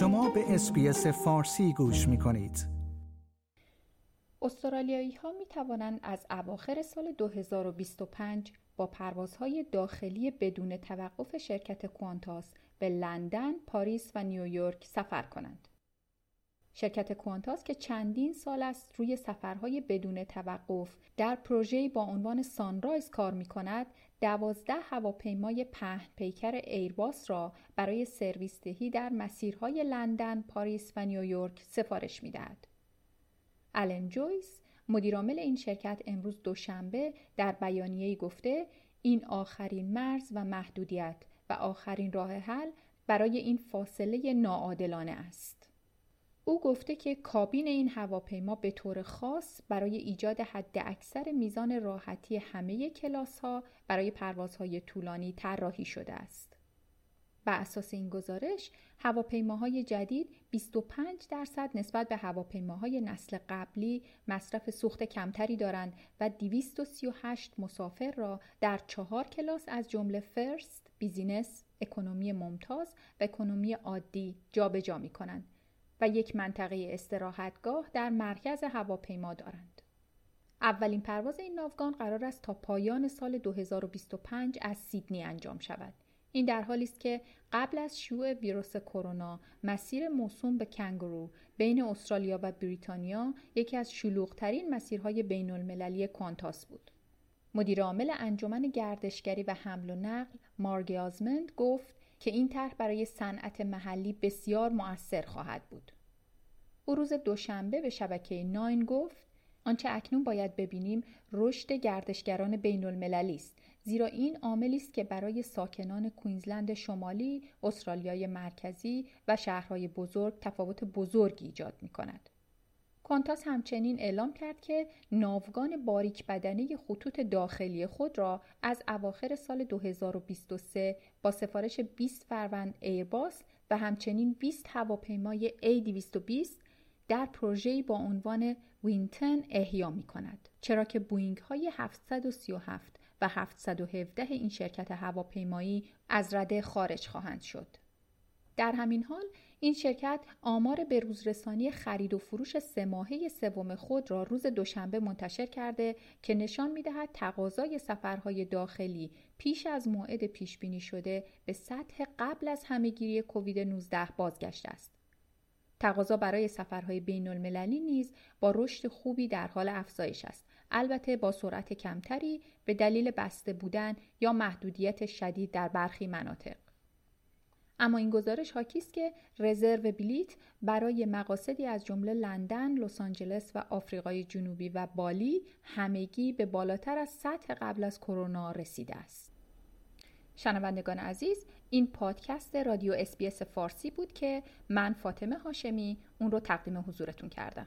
شما به SBS فارسی گوش می کنید. استرالیایی ها می توانند از اواخر سال 2025 با پروازهای داخلی بدون توقف شرکت کوانتاس به لندن، پاریس و نیویورک سفر کنند. شرکت کوانتاس که چندین سال است روی سفرهای بدون توقف در پروژه‌ای با عنوان Sunrise کار می کند، دوازده هواپیمای پهن پیکر ایرباس را برای سرویس دهی در مسیرهای لندن، پاریس و نیویورک سفارش می دهد. الن جویس مدیرعامل این شرکت امروز دوشنبه در بیانیه‌ای گفته این آخرین مرز و محدودیت و آخرین راه حل برای این فاصله ناعادلانه است. او گفته که کابین این هواپیما به طور خاص برای ایجاد حد اکثر میزان راحتی همه کلاس ها برای پروازهای طولانی طراحی شده است. بر اساس این گزارش هواپیماهای جدید 25 درصد نسبت به هواپیماهای نسل قبلی مصرف سوخت کمتری دارند و 238 مسافر را در چهار کلاس از جمله first، business، economy ممتاز و economy عادی جابجا جا می کنند و یک منطقه استراحتگاه در مرکز هواپیما دارند. اولین پرواز این ناوگان قرار است تا پایان سال 2025 از سیدنی انجام شود. این در حالی است که قبل از شیوع ویروس کرونا مسیر موسوم به کنگرو بین استرالیا و بریتانیا یکی از شلوغترین مسیرهای بین المللی کوانتاس بود. مدیر عامل انجمن گردشگری و حمل و نقل مارگ آزمند گفت که این طرح برای صنعت محلی بسیار مؤثر خواهد بود. او روز دوشنبه به شبکه ناین گفت آنچه اکنون باید ببینیم رشد گردشگران بین المللی است زیرا این عاملی است که برای ساکنان کوینزلند شمالی، استرالیای مرکزی و شهرهای بزرگ تفاوت بزرگی ایجاد می کند. کانتاس همچنین اعلام کرد که ناوگان باریک بدنه خطوط داخلی خود را از اواخر سال 2023 با سفارش 20 فروند ایرباس و همچنین 20 هواپیمای A220 در پروژه‌ای با عنوان Winton احیا می کند. چرا که بوینگ های 737 و 717 این شرکت هواپیمایی از رده خارج خواهند شد. در همین حال این شرکت آمار بروزرسانی خرید و فروش سه ماهه سوم خود را روز دوشنبه منتشر کرده که نشان می‌دهد تقاضای سفرهای داخلی پیش از موعد پیش بینی شده به سطح قبل از همهگیری کووید 19 بازگشته است. تقاضا برای سفرهای بین المللی نیز با رشد خوبی در حال افزایش است البته با سرعت کمتری به دلیل بسته بودن یا محدودیت شدید در برخی مناطق اما این گزارش حاکی است که رزرو بلیت برای مقاصدی از جمله لندن، لس آنجلس و آفریقای جنوبی و بالی همگی به بالاتر از سطح قبل از کرونا رسیده است. شنوندگان عزیز این پادکست رادیو SBS فارسی بود که من فاطمه هاشمی اون رو تقدیم حضورتون کردم